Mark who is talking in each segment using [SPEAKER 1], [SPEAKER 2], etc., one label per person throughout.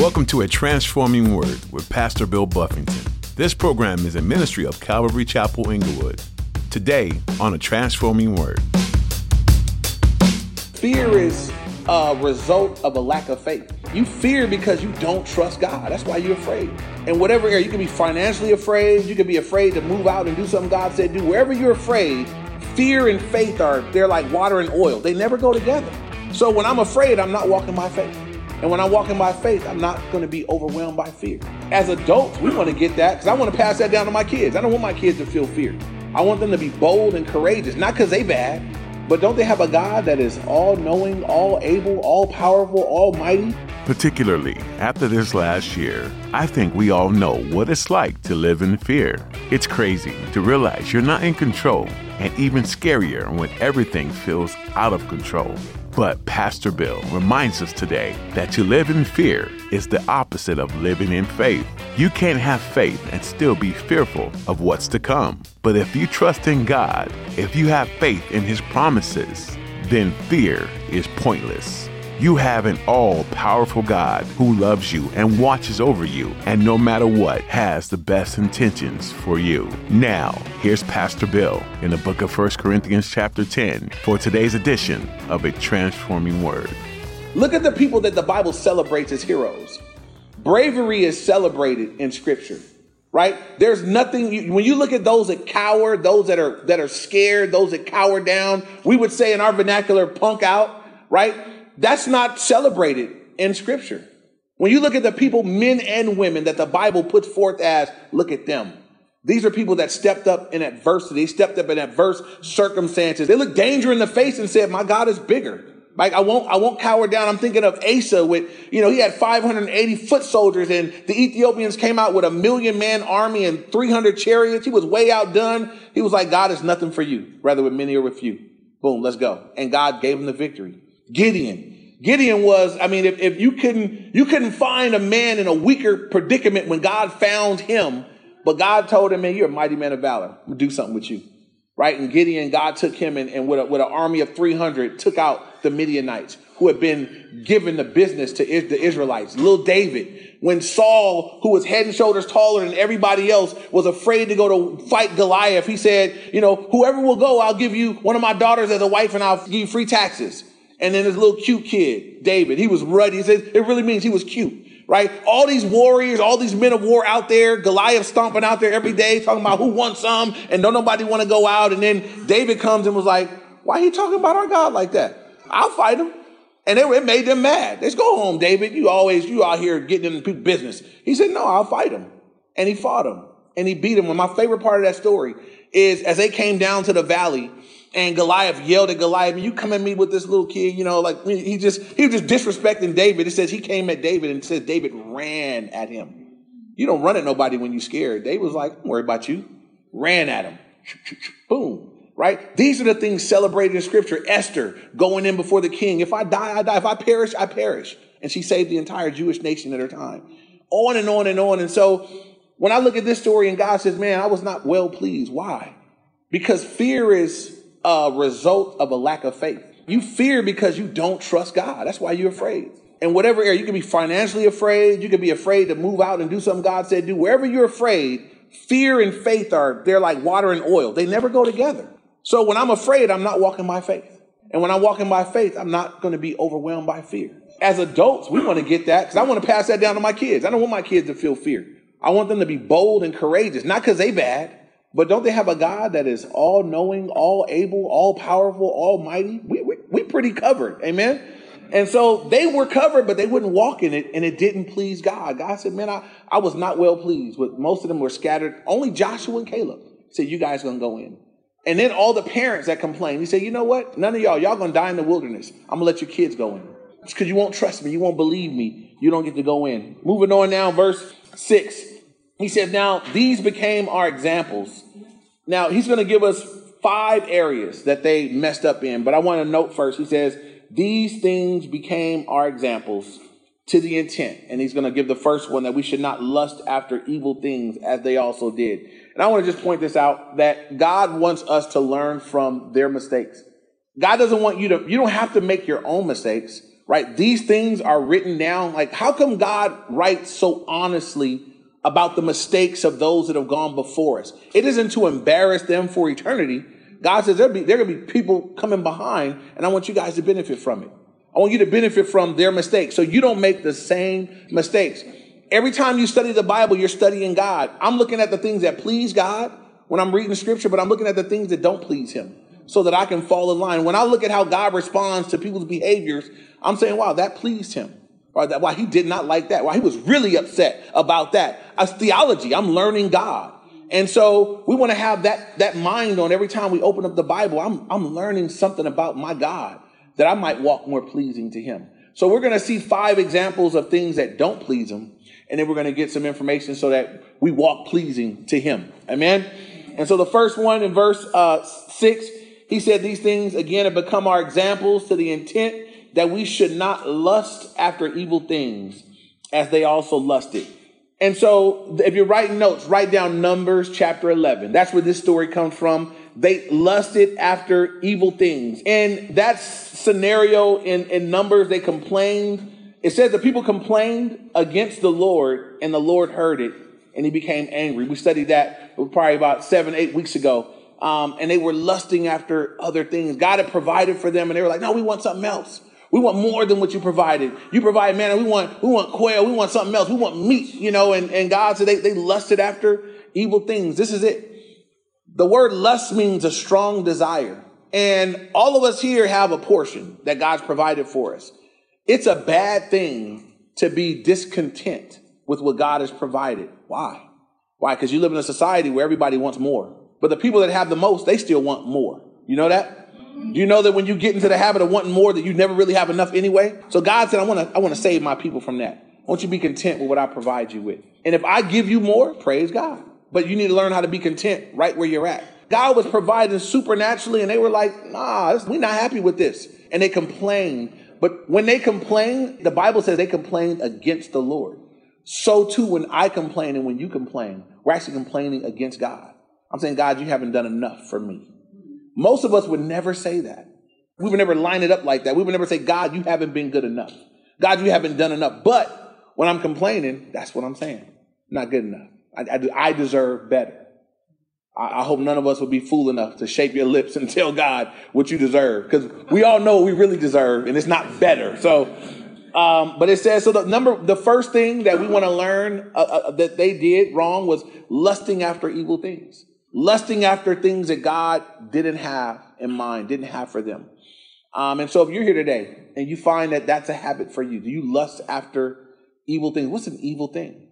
[SPEAKER 1] Welcome to A Transforming Word with Pastor Bill Buffington. This program is a ministry of Calvary Chapel Inglewood. Today on A Transforming Word.
[SPEAKER 2] Fear is a result of a lack of faith. You fear because you don't trust God. That's why you're afraid. In whatever area, you can be financially afraid, you can be afraid to move out and do something God said do. Wherever you're afraid, fear and faith are they're like water and oil. They never go together. So when I'm afraid, I'm not walking my faith. And when I'm walking by faith, I'm not going to be overwhelmed by fear. As adults, we want to get that because I want to pass that down to my kids. I don't want my kids to feel fear. I want them to be bold and courageous, not because they bad, but don't they have a God that is all knowing, all able, all powerful, almighty?
[SPEAKER 1] Particularly after this last year, I think we all know what it's like to live in fear. It's crazy to realize you're not in control, and even scarier when everything feels out of control. But Pastor Bill reminds us today that to live in fear is the opposite of living in faith. You can't have faith and still be fearful of what's to come. But if you trust in God, if you have faith in His promises, then fear is pointless. You have an all powerful God who loves you and watches over you, and no matter what, has the best intentions for you. Now, here's Pastor Bill in the book of 1 Corinthians, chapter 10, for today's edition of A Transforming Word.
[SPEAKER 2] Look at the people that the Bible celebrates as heroes. Bravery is celebrated in Scripture right there's nothing when you look at those that cower those that are that are scared those that cower down we would say in our vernacular punk out right that's not celebrated in scripture. When you look at the people, men and women, that the Bible puts forth as, look at them. These are people that stepped up in adversity, stepped up in adverse circumstances. They looked danger in the face and said, my God is bigger. Like I won't, I won't cower down. I'm thinking of Asa with, you know, he had 580 foot soldiers and the Ethiopians came out with a million man army and 300 chariots. He was way outdone. He was like, God is nothing for you, rather with many or with few. Boom, let's go. And God gave him the victory. Gideon. Gideon was, I mean, if, if you couldn't, you couldn't find a man in a weaker predicament when God found him, but God told him, man, you're a mighty man of valor. I'm gonna do something with you. Right? And Gideon, God took him and, and with, a, with an army of 300, took out the Midianites who had been given the business to the Israelites. Little David, when Saul, who was head and shoulders taller than everybody else, was afraid to go to fight Goliath, he said, you know, whoever will go, I'll give you one of my daughters as a wife and I'll give you free taxes. And then this little cute kid, David, he was ruddy. He says it really means he was cute, right? All these warriors, all these men of war out there, Goliath stomping out there every day, talking about who wants some, and don't nobody want to go out. And then David comes and was like, "Why are you talking about our God like that? I'll fight him." And it, it made them mad. Let's go home, David. You always you out here getting in people's business. He said, "No, I'll fight him," and he fought him, and he beat him. And my favorite part of that story is as they came down to the valley and Goliath yelled at Goliath, you come at me with this little kid, you know, like he just, he was just disrespecting David. It says he came at David and says David ran at him. You don't run at nobody when you're scared. David was like, don't worry about you. Ran at him. Boom. Right? These are the things celebrated in scripture. Esther going in before the king. If I die, I die. If I perish, I perish. And she saved the entire Jewish nation at her time. On and on and on. And so when I look at this story and God says, man, I was not well pleased. Why? Because fear is a result of a lack of faith. You fear because you don't trust God. That's why you're afraid. In whatever area, you can be financially afraid. You can be afraid to move out and do something God said do. Wherever you're afraid, fear and faith are, they're like water and oil. They never go together. So when I'm afraid, I'm not walking by faith. And when I'm walking by faith, I'm not going to be overwhelmed by fear. As adults, we want to get that because I want to pass that down to my kids. I don't want my kids to feel fear. I want them to be bold and courageous, not because they bad, but don't they have a God that is all knowing, all able, all powerful, almighty? We, we, we pretty covered. Amen. And so they were covered, but they wouldn't walk in it, and it didn't please God. God said, Man, I, I was not well pleased with most of them were scattered. Only Joshua and Caleb said, You guys gonna go in. And then all the parents that complained, he said, You know what? None of y'all, y'all gonna die in the wilderness. I'm gonna let your kids go in. It's because you won't trust me, you won't believe me, you don't get to go in. Moving on now, verse six. He said, Now these became our examples. Now he's going to give us five areas that they messed up in, but I want to note first, he says, These things became our examples to the intent. And he's going to give the first one that we should not lust after evil things as they also did. And I want to just point this out that God wants us to learn from their mistakes. God doesn't want you to, you don't have to make your own mistakes right? These things are written down. Like, how come God writes so honestly about the mistakes of those that have gone before us? It isn't to embarrass them for eternity. God says there'll be, there to be people coming behind, and I want you guys to benefit from it. I want you to benefit from their mistakes so you don't make the same mistakes. Every time you study the Bible, you're studying God. I'm looking at the things that please God when I'm reading scripture, but I'm looking at the things that don't please Him so that I can fall in line. When I look at how God responds to people's behaviors, I'm saying, wow, that pleased Him. Or that, why he did not like that. Why he was really upset about that. As theology, I'm learning God. And so we want to have that, that mind on every time we open up the Bible. I'm, I'm learning something about my God that I might walk more pleasing to him. So we're going to see five examples of things that don't please him. And then we're going to get some information so that we walk pleasing to him. Amen. And so the first one in verse uh, six, he said, These things again have become our examples to the intent that we should not lust after evil things as they also lusted. And so if you're writing notes, write down Numbers chapter 11. That's where this story comes from. They lusted after evil things. And that scenario in, in Numbers, they complained. It says the people complained against the Lord, and the Lord heard it, and he became angry. We studied that probably about seven, eight weeks ago. Um, and they were lusting after other things. God had provided for them, and they were like, no, we want something else. We want more than what you provided. You provide manna. We want, we want quail. We want something else. We want meat, you know, and, and God said they, they lusted after evil things. This is it. The word lust means a strong desire. And all of us here have a portion that God's provided for us. It's a bad thing to be discontent with what God has provided. Why? Why? Because you live in a society where everybody wants more. But the people that have the most, they still want more. You know that? Do you know that when you get into the habit of wanting more, that you never really have enough anyway? So God said, I want to, I want to save my people from that. I want you be content with what I provide you with. And if I give you more, praise God. But you need to learn how to be content right where you're at. God was providing supernaturally, and they were like, nah, we're not happy with this. And they complained. But when they complained, the Bible says they complained against the Lord. So too, when I complain and when you complain, we're actually complaining against God. I'm saying, God, you haven't done enough for me. Most of us would never say that. We would never line it up like that. We would never say, God, you haven't been good enough. God, you haven't done enough. But when I'm complaining, that's what I'm saying. Not good enough. I, I, I deserve better. I, I, hope none of us would be fool enough to shape your lips and tell God what you deserve. Because we all know what we really deserve, and it's not better. So, um, but it says, so the number, the first thing that we want to learn uh, uh, that they did wrong was lusting after evil things lusting after things that God didn't have in mind, didn't have for them. Um, and so if you're here today and you find that that's a habit for you, do you lust after evil things? What's an evil thing?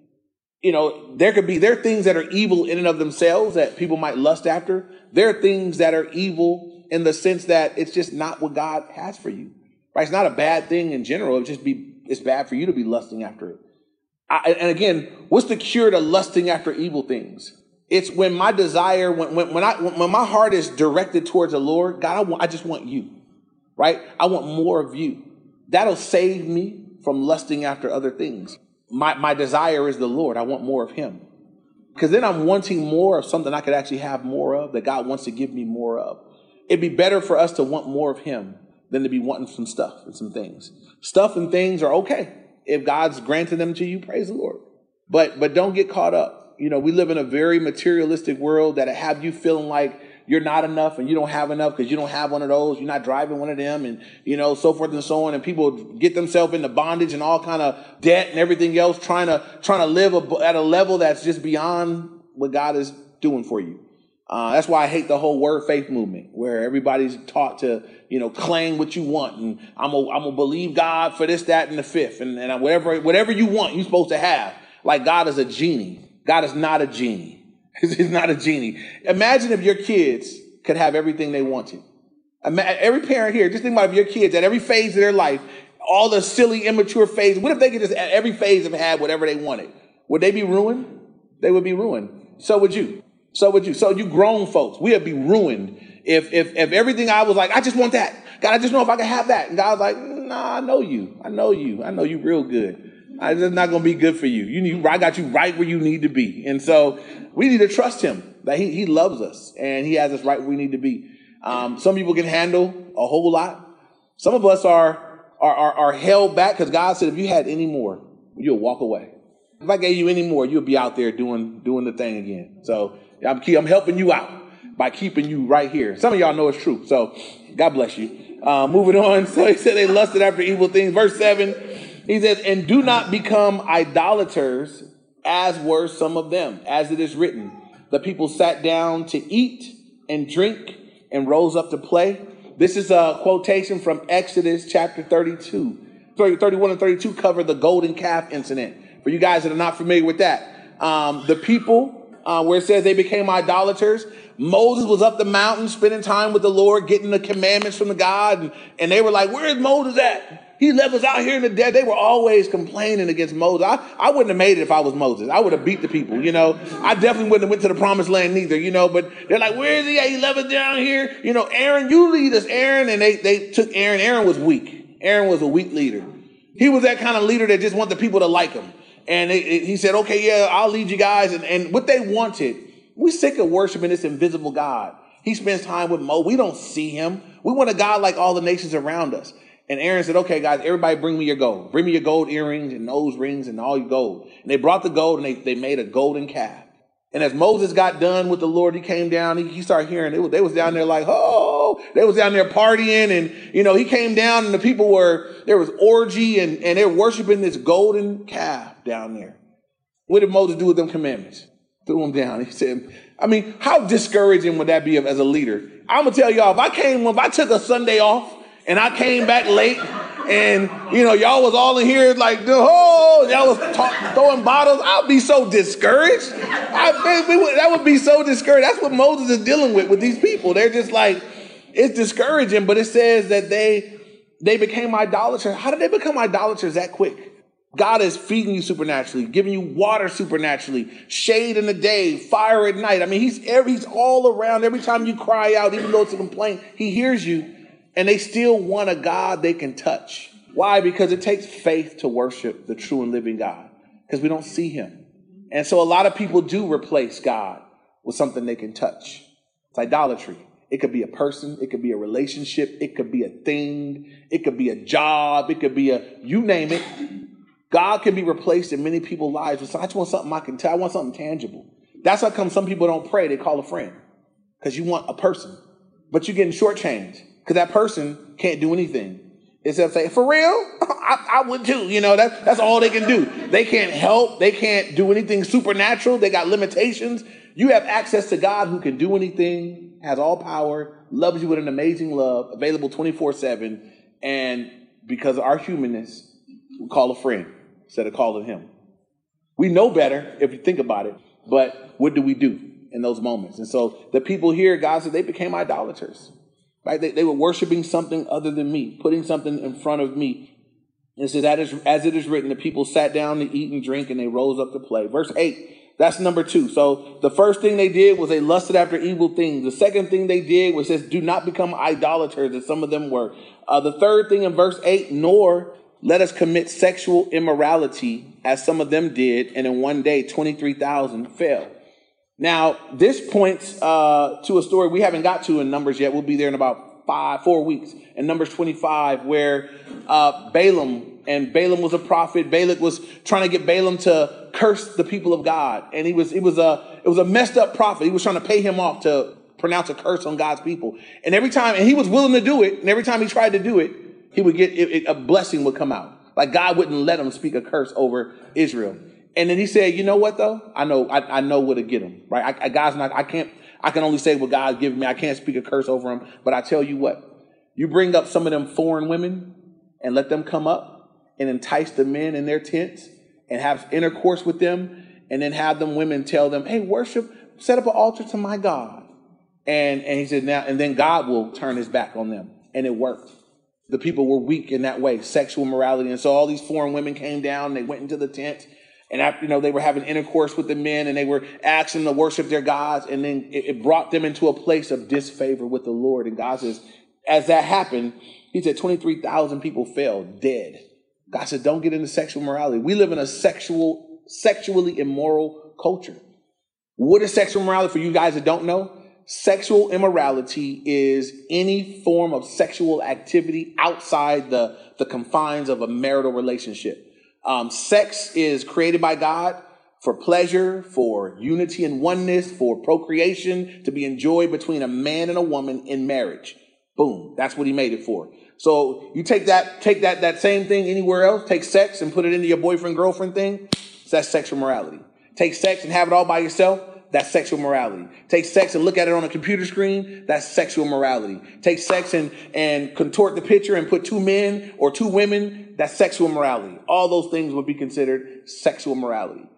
[SPEAKER 2] You know, there could be, there are things that are evil in and of themselves that people might lust after. There are things that are evil in the sense that it's just not what God has for you. Right? It's not a bad thing in general. It just be, it's bad for you to be lusting after it. I, and again, what's the cure to lusting after evil things? It's when my desire, when, when, when, I, when my heart is directed towards the Lord, God, I, want, I just want you, right? I want more of you. That'll save me from lusting after other things. My, my desire is the Lord. I want more of Him. Because then I'm wanting more of something I could actually have more of that God wants to give me more of. It'd be better for us to want more of Him than to be wanting some stuff and some things. Stuff and things are okay. If God's granted them to you, praise the Lord. But but don't get caught up you know, we live in a very materialistic world that have you feeling like you're not enough and you don't have enough because you don't have one of those. You're not driving one of them and, you know, so forth and so on. And people get themselves into bondage and all kind of debt and everything else, trying to, trying to live at a level that's just beyond what God is doing for you. Uh, that's why I hate the whole word faith movement, where everybody's taught to, you know, claim what you want, and I'm gonna, I'm gonna believe God for this, that, and the fifth, and, and whatever, whatever you want, you're supposed to have. Like God is a genie. God is not a genie. He's not a genie. Imagine if your kids could have everything they wanted. Every parent here, just think about if your kids at every phase of their life, all the silly, immature phase, what if they could just at every phase have had whatever they wanted? Would they be ruined? They would be ruined. So would you. So would you. So you grown folks, we would be ruined if if if everything I was like, I just want that. God, I just know if I can have that. And God was like, mm, nah, I know you. I know you. I know you real good. It's not going to be good for you. You need, I got you right where you need to be. And so we need to trust him that he, he loves us and he has us right where we need to be. Um, some people can handle a whole lot. Some of us are are, are, are held back because God said, if you had any more, you'll walk away. If I gave you any more, you'll be out there doing doing the thing again. So I'm I'm helping you out by keeping you right here. Some of y'all know it's true. So God bless you. Uh, moving on. So he said they lusted after evil things. Verse seven, he says, and do not become idolaters, as were some of them, as it is written. The people sat down to eat and drink and rose up to play. This is a quotation from Exodus chapter 32. 31 and 32 cover the golden calf incident. For you guys that are not familiar with that, um, the people, uh, where it says they became idolaters, Moses was up the mountain spending time with the Lord, getting the commandments from the God, and, and they were like, Where is Moses at? He left us out here in the dead. They were always complaining against Moses. I, I wouldn't have made it if I was Moses. I would have beat the people, you know. I definitely wouldn't have went to the promised land neither, you know. But they're like, where is he at? He left us down here. You know, Aaron, you lead us, Aaron. And they, they took Aaron. Aaron was weak. Aaron was a weak leader. He was that kind of leader that just wanted the people to like him. And it, it, he said, okay, yeah, I'll lead you guys. And, and what they wanted, we sick of worshiping this invisible God. He spends time with Mo. We don't see him. We want a God like all the nations around us. And Aaron said, okay, guys, everybody bring me your gold. Bring me your gold earrings and nose rings and all your gold. And they brought the gold and they, they made a golden calf. And as Moses got done with the Lord, he came down, he, he started hearing, it they was down there like, oh, they was down there partying. And, you know, he came down and the people were, there was orgy and, and they're worshiping this golden calf down there. What did Moses do with them commandments? Threw them down. He said, I mean, how discouraging would that be as a leader? I'm going to tell y'all, if I came, if I took a Sunday off and I came back late and you know y'all was all in here like oh y'all was talk, throwing bottles. I'd be so discouraged. I, that would be so discouraged. That's what moses is dealing with with these people. They're just like it's discouraging but it says that they they became idolaters. How did they become idolaters that quick? God is feeding you supernaturally giving you water supernaturally shade in the day fire at night. I mean he's every, he's all around. Every time you cry out even though it's a complaint he hears you and they still want a God they can touch. Why? Because it takes faith to worship the true and living God, because we don't see him. And so a lot of people do replace God with something they can touch. It's idolatry. It could be a person, it could be a relationship, it could be a thing, it could be a job, it could be a you name it. God can be replaced in many people's lives. So I just want something I can tell. I want something tangible. That's how come some people don't pray, they call a friend. Because you want a person. But you're getting shortchanged because that person can't do anything except say, "For real, I, I, would too." You know, that that's all they can do. They can't help. They can't do anything supernatural. They got limitations. You have access to God who can do anything, has all power, loves you with an amazing love, available twenty four seven, and because of our humanness, we call a friend instead of calling Him. We know better if you think about it, but what do we do in those moments? And so the people here, God said, they became idolaters. Right? They, they were worshiping something other than me, putting something in front of me. And says, that is, as it is written, the people sat down to eat and drink and they rose up to play. Verse 8, that's number two. So the first thing they did was they lusted after evil things. The second thing they did was says, do not become idolaters, as some of them were. Uh, the third thing in verse 8, nor let us commit sexual immorality, as some of them did, and in one day 23,000 fell. Now, this points uh, to a story we haven't got to in Numbers yet. We'll be there in about five, four weeks. In Numbers 25, where uh, Balaam, and Balaam was a prophet. Balak was trying to get Balaam to curse the people of God, and he was it was a it was a messed up prophet. He was trying to pay him off to pronounce a curse on God's people. And every time, and he was willing to do it. And every time he tried to do it, he would get it, it, a blessing would come out. Like God wouldn't let him speak a curse over Israel. And then he said, you know what though? I know, I, I know where to get him, right? I, I, God's not, I can't, I can only say what God's given me. I can't speak a curse over him. But I tell you what, you bring up some of them foreign women and let them come up and entice the men in their tents and have intercourse with them and then have them women tell them, hey, worship, set up an altar to my God. And, and he said, now, and then God will turn his back on them. And it worked. The people were weak in that way, sexual morality. And so all these foreign women came down, they went into the tent and after, you know, they were having intercourse with the men and they were asking to worship their gods. And then it, it brought them into a place of disfavor with the Lord. And God says, as that happened, he said 23,000 people fell dead. God said, don't get into sexual morality. We live in a sexual, sexually immoral culture. What is sexual morality for you guys that don't know? sexual immorality is any form of sexual activity outside the, the confines of a marital relationship. Um, sex is created by God for pleasure, for unity and oneness, for procreation, to be enjoyed between a man and a woman in marriage. Boom. That's what he made it for. So you take that, take that, that same thing anywhere else, take sex and put it into your boyfriend, girlfriend thing. So that's sexual morality. Take sex and have it all by yourself. That's sexual morality. Take sex and look at it on a computer screen. That's sexual morality. Take sex and, and contort the picture and put two men or two women. That's sexual morality. All those things would be considered sexual morality.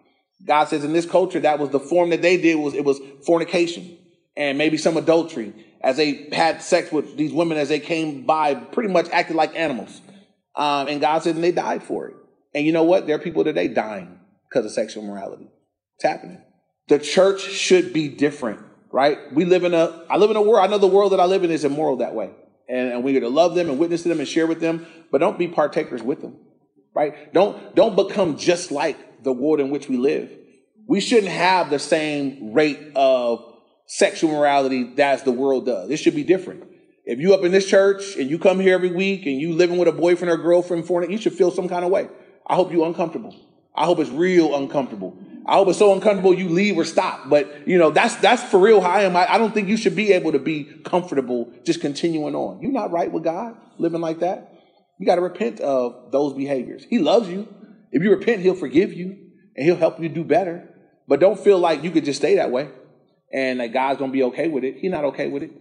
[SPEAKER 2] God says in this culture, that was the form that they did was it was fornication and maybe some adultery as they had sex with these women as they came by, pretty much acted like animals. Um, and God said, and they died for it. And you know what? There are people today dying because of sexual morality. It's happening. The church should be different, right? We live in a, I live in a world, I know the world that I live in is immoral that way. And, and we're to love them and witness to them and share with them, but don't be partakers with them, right? Don't, don't become just like the world in which we live. We shouldn't have the same rate of sexual morality as the world does. It should be different. If you up in this church and you come here every week and you living with a boyfriend or girlfriend for it, you should feel some kind of way. I hope you're uncomfortable. I hope it's real uncomfortable. I hope it's so uncomfortable you leave or stop. But you know, that's that's for real how I am. I, I don't think you should be able to be comfortable just continuing on. You're not right with God living like that. You got to repent of those behaviors. He loves you. If you repent, he'll forgive you and he'll help you do better. But don't feel like you could just stay that way and that God's gonna be okay with it. He's not okay with it.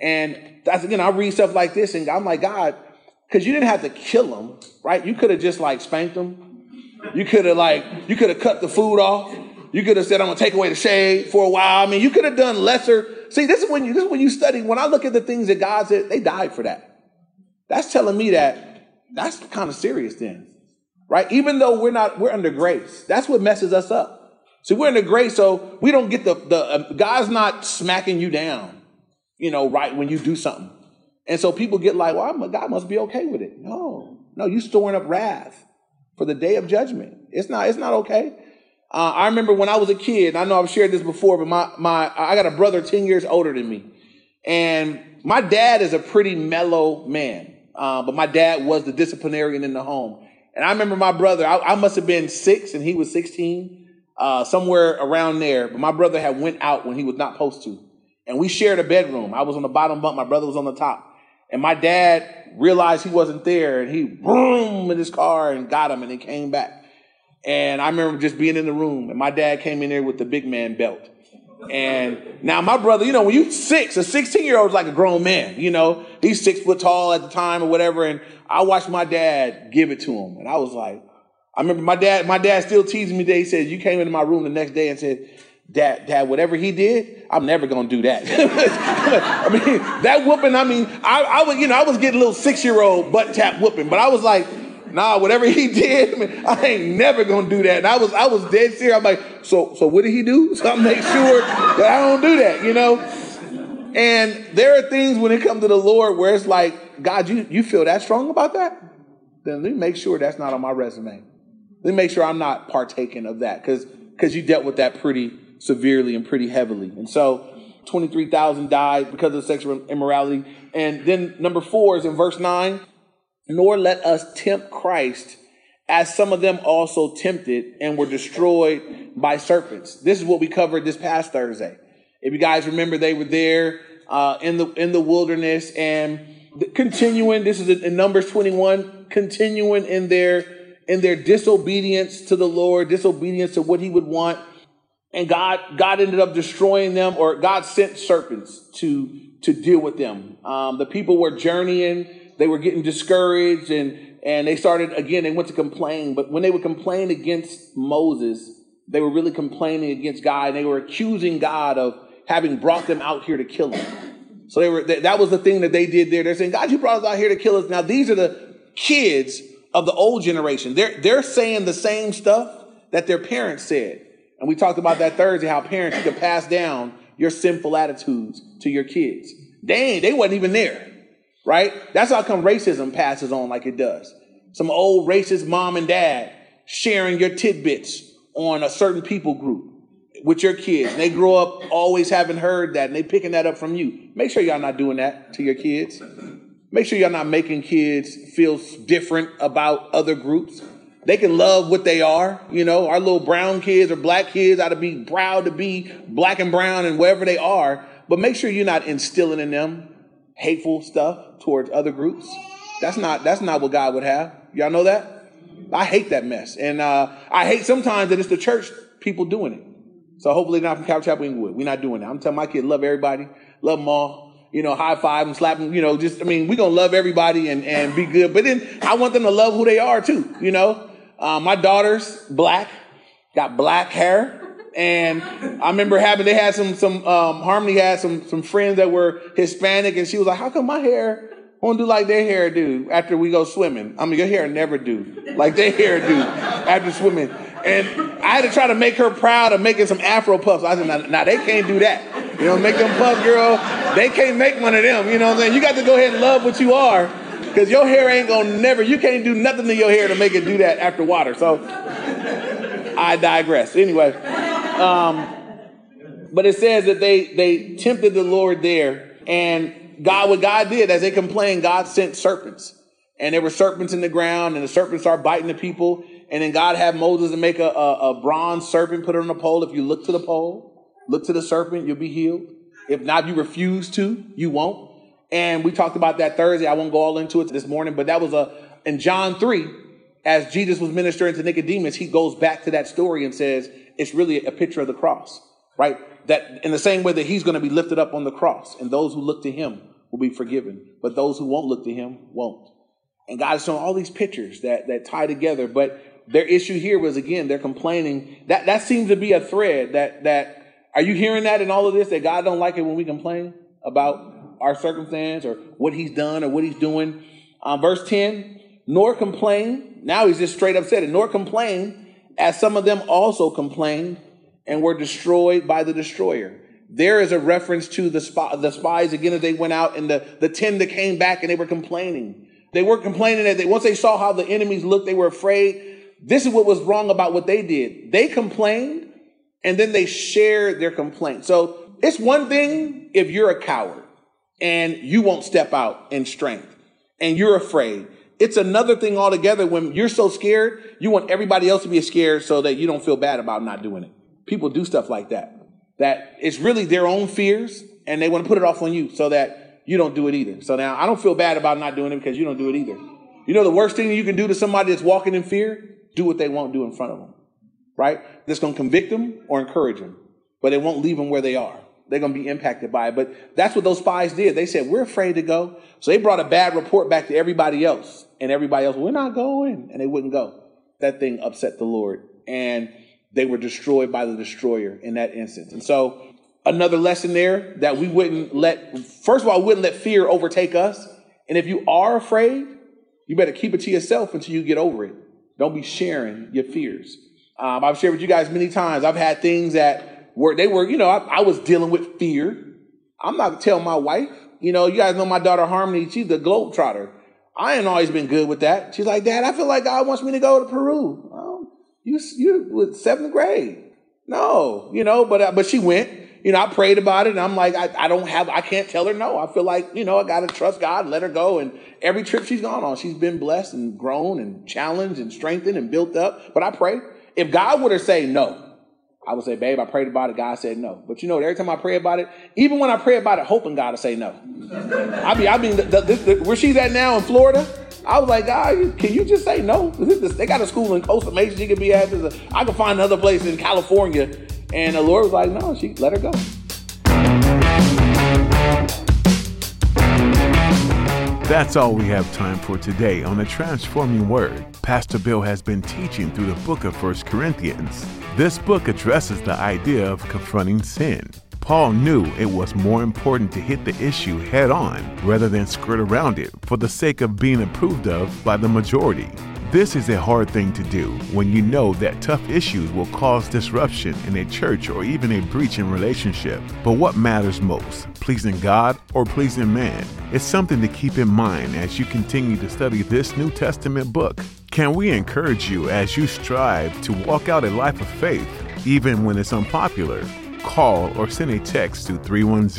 [SPEAKER 2] And that's again, I read stuff like this and I'm like, God, because you didn't have to kill him, right? You could have just like spanked him you could have like, you could have cut the food off. You could have said, I'm gonna take away the shade for a while. I mean, you could have done lesser. See, this is when you this is when you study. When I look at the things that God said, they died for that. That's telling me that that's kind of serious then. Right? Even though we're not, we're under grace. That's what messes us up. So we're under grace, so we don't get the, the uh, God's not smacking you down, you know, right when you do something. And so people get like, well, God must be okay with it. No, no, you storing up wrath for the day of judgment. It's not, it's not okay. Uh, I remember when I was a kid, I know I've shared this before, but my, my, I got a brother 10 years older than me. And my dad is a pretty mellow man. Uh, but my dad was the disciplinarian in the home. And I remember my brother, I, I must have been six and he was 16, uh, somewhere around there. But my brother had went out when he was not supposed to. And we shared a bedroom. I was on the bottom bunk. My brother was on the top. And my dad realized he wasn't there and he boom in his car and got him and he came back. And I remember just being in the room and my dad came in there with the big man belt. And now my brother, you know, when you six, a 16 year old is like a grown man, you know, he's six foot tall at the time or whatever. And I watched my dad give it to him. And I was like, I remember my dad, my dad still teasing me that he said, you came into my room the next day and said, Dad, Dad, whatever he did, I'm never gonna do that. I mean, that whooping, I mean, I, I was, you know, I was getting a little six-year-old butt tap whooping, but I was like, nah, whatever he did, I, mean, I ain't never gonna do that. And I was, I was dead serious. I'm like, so, so what did he do? So I make sure that I don't do that, you know? And there are things when it comes to the Lord where it's like, God, you, you feel that strong about that? Then let me make sure that's not on my resume. Let me make sure I'm not partaking of that because because you dealt with that pretty severely and pretty heavily. And so 23,000 died because of sexual immorality. And then number four is in verse 9 nor let us tempt Christ as some of them also tempted and were destroyed by serpents. This is what we covered this past Thursday. If you guys remember, they were there uh, in the in the wilderness and continuing. This is in Numbers 21, continuing in their in their disobedience to the Lord, disobedience to what He would want and God God ended up destroying them, or God sent serpents to to deal with them. Um, the people were journeying; they were getting discouraged, and and they started again. They went to complain, but when they would complain against Moses, they were really complaining against God. And they were accusing God of having brought them out here to kill them. So they were that was the thing that they did there. They're saying, God, you brought us out here to kill us. Now these are the kids of the old generation. They're they're saying the same stuff that their parents said. And we talked about that Thursday, how parents, can pass down your sinful attitudes to your kids. Dang, they wasn't even there, right? That's how come racism passes on like it does. Some old racist mom and dad sharing your tidbits on a certain people group. with your kids. And they grow up always having heard that and they picking that up from you. Make sure y'all not doing that to your kids. Make sure y'all not making kids feel different about other groups. They can love what they are. You know, our little brown kids or black kids ought to be proud to be black and brown and wherever they are. But make sure you're not instilling in them hateful stuff towards other groups. That's not that's not what God would have. Y'all know that? I hate that mess. And uh, I hate sometimes that it's the church people doing it. So hopefully not from Calvary Chapel Inglewood. We're not doing that. I'm telling my kids, love everybody, love them all. You know, high five and slap them. You know, just I mean, we're gonna love everybody and and be good. But then I want them to love who they are too. You know, uh, my daughter's black, got black hair. And I remember having they had some some um, Harmony had some some friends that were Hispanic, and she was like, "How come my hair won't do like their hair do after we go swimming? I mean, your hair never do like their hair do after swimming." And I had to try to make her proud of making some Afro puffs. I said, "Now, nah, nah, they can't do that. You know, make them puffs, girl. They can't make one of them. You know what I'm saying? You got to go ahead and love what you are." Because your hair ain't gonna never, you can't do nothing to your hair to make it do that after water. So I digress. Anyway, um, but it says that they they tempted the Lord there, and God, what God did as they complained, God sent serpents, and there were serpents in the ground, and the serpents started biting the people, and then God had Moses to make a, a, a bronze serpent, put it on a pole. If you look to the pole, look to the serpent, you'll be healed. If not, you refuse to, you won't. And we talked about that Thursday. I won't go all into it this morning, but that was a in John 3, as Jesus was ministering to Nicodemus, he goes back to that story and says it's really a picture of the cross, right? That in the same way that he's going to be lifted up on the cross, and those who look to him will be forgiven, but those who won't look to him won't. And God is showing all these pictures that that tie together, but their issue here was again they're complaining. That that seems to be a thread that that are you hearing that in all of this that God don't like it when we complain about our circumstance or what he's done or what he's doing. Um, verse 10, nor complain. Now he's just straight up said it, nor complain, as some of them also complained and were destroyed by the destroyer. There is a reference to the, the spies again as they went out and the, the 10 that came back and they were complaining. They were complaining that they, once they saw how the enemies looked, they were afraid. This is what was wrong about what they did. They complained and then they shared their complaint. So it's one thing if you're a coward and you won't step out in strength and you're afraid. It's another thing altogether when you're so scared, you want everybody else to be scared so that you don't feel bad about not doing it. People do stuff like that. That it's really their own fears and they want to put it off on you so that you don't do it either. So now I don't feel bad about not doing it because you don't do it either. You know the worst thing you can do to somebody that's walking in fear? Do what they won't do in front of them. Right? That's going to convict them or encourage them, but it won't leave them where they are they're going to be impacted by it. But that's what those spies did. They said, we're afraid to go. So they brought a bad report back to everybody else. And everybody else, we're not going. And they wouldn't go. That thing upset the Lord. And they were destroyed by the destroyer in that instance. And so another lesson there that we wouldn't let, first of all, wouldn't let fear overtake us. And if you are afraid, you better keep it to yourself until you get over it. Don't be sharing your fears. Um, I've shared with you guys many times. I've had things that were they were, you know, I, I was dealing with fear. I'm not telling my wife. You know, you guys know my daughter Harmony, she's the globetrotter. I ain't always been good with that. She's like, Dad, I feel like God wants me to go to Peru. You you with seventh grade. No, you know, but uh, but she went. You know, I prayed about it, and I'm like, I, I don't have, I can't tell her no. I feel like, you know, I got to trust God, and let her go. And every trip she's gone on, she's been blessed and grown and challenged and strengthened and built up. But I pray, if God would have said no, I would say, babe, I prayed about it. God said no. But you know, every time I pray about it, even when I pray about it, hoping God to say no. I mean, I mean, the, the, the, where she's at now in Florida, I was like, God, can you just say no? They got a school in Costa Mesa she could be at. I could find another place in California. And the Lord was like, no, she let her go.
[SPEAKER 1] That's all we have time for today on the Transforming Word. Pastor Bill has been teaching through the book of First Corinthians. This book addresses the idea of confronting sin. Paul knew it was more important to hit the issue head on rather than skirt around it for the sake of being approved of by the majority. This is a hard thing to do when you know that tough issues will cause disruption in a church or even a breach in relationship. But what matters most, pleasing God or pleasing man, is something to keep in mind as you continue to study this New Testament book. Can we encourage you as you strive to walk out a life of faith even when it's unpopular. Call or send a text to 310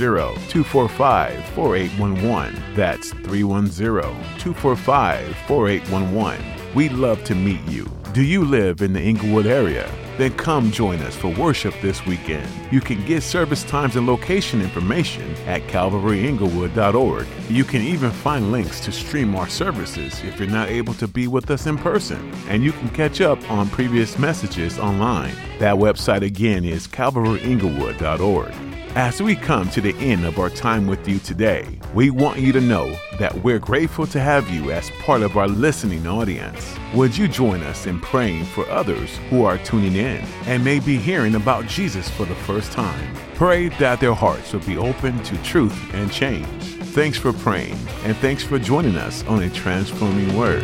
[SPEAKER 1] 245 4811. That's 310 245 4811. We'd love to meet you. Do you live in the Inglewood area? Then come join us for worship this weekend. You can get service times and location information at calvaryinglewood.org. You can even find links to stream our services if you're not able to be with us in person. And you can catch up on previous messages online. That website again is calvaryinglewood.org. As we come to the end of our time with you today, we want you to know that we're grateful to have you as part of our listening audience. Would you join us in praying for others who are tuning in and may be hearing about Jesus for the first time? Pray that their hearts will be open to truth and change. Thanks for praying, and thanks for joining us on a transforming word.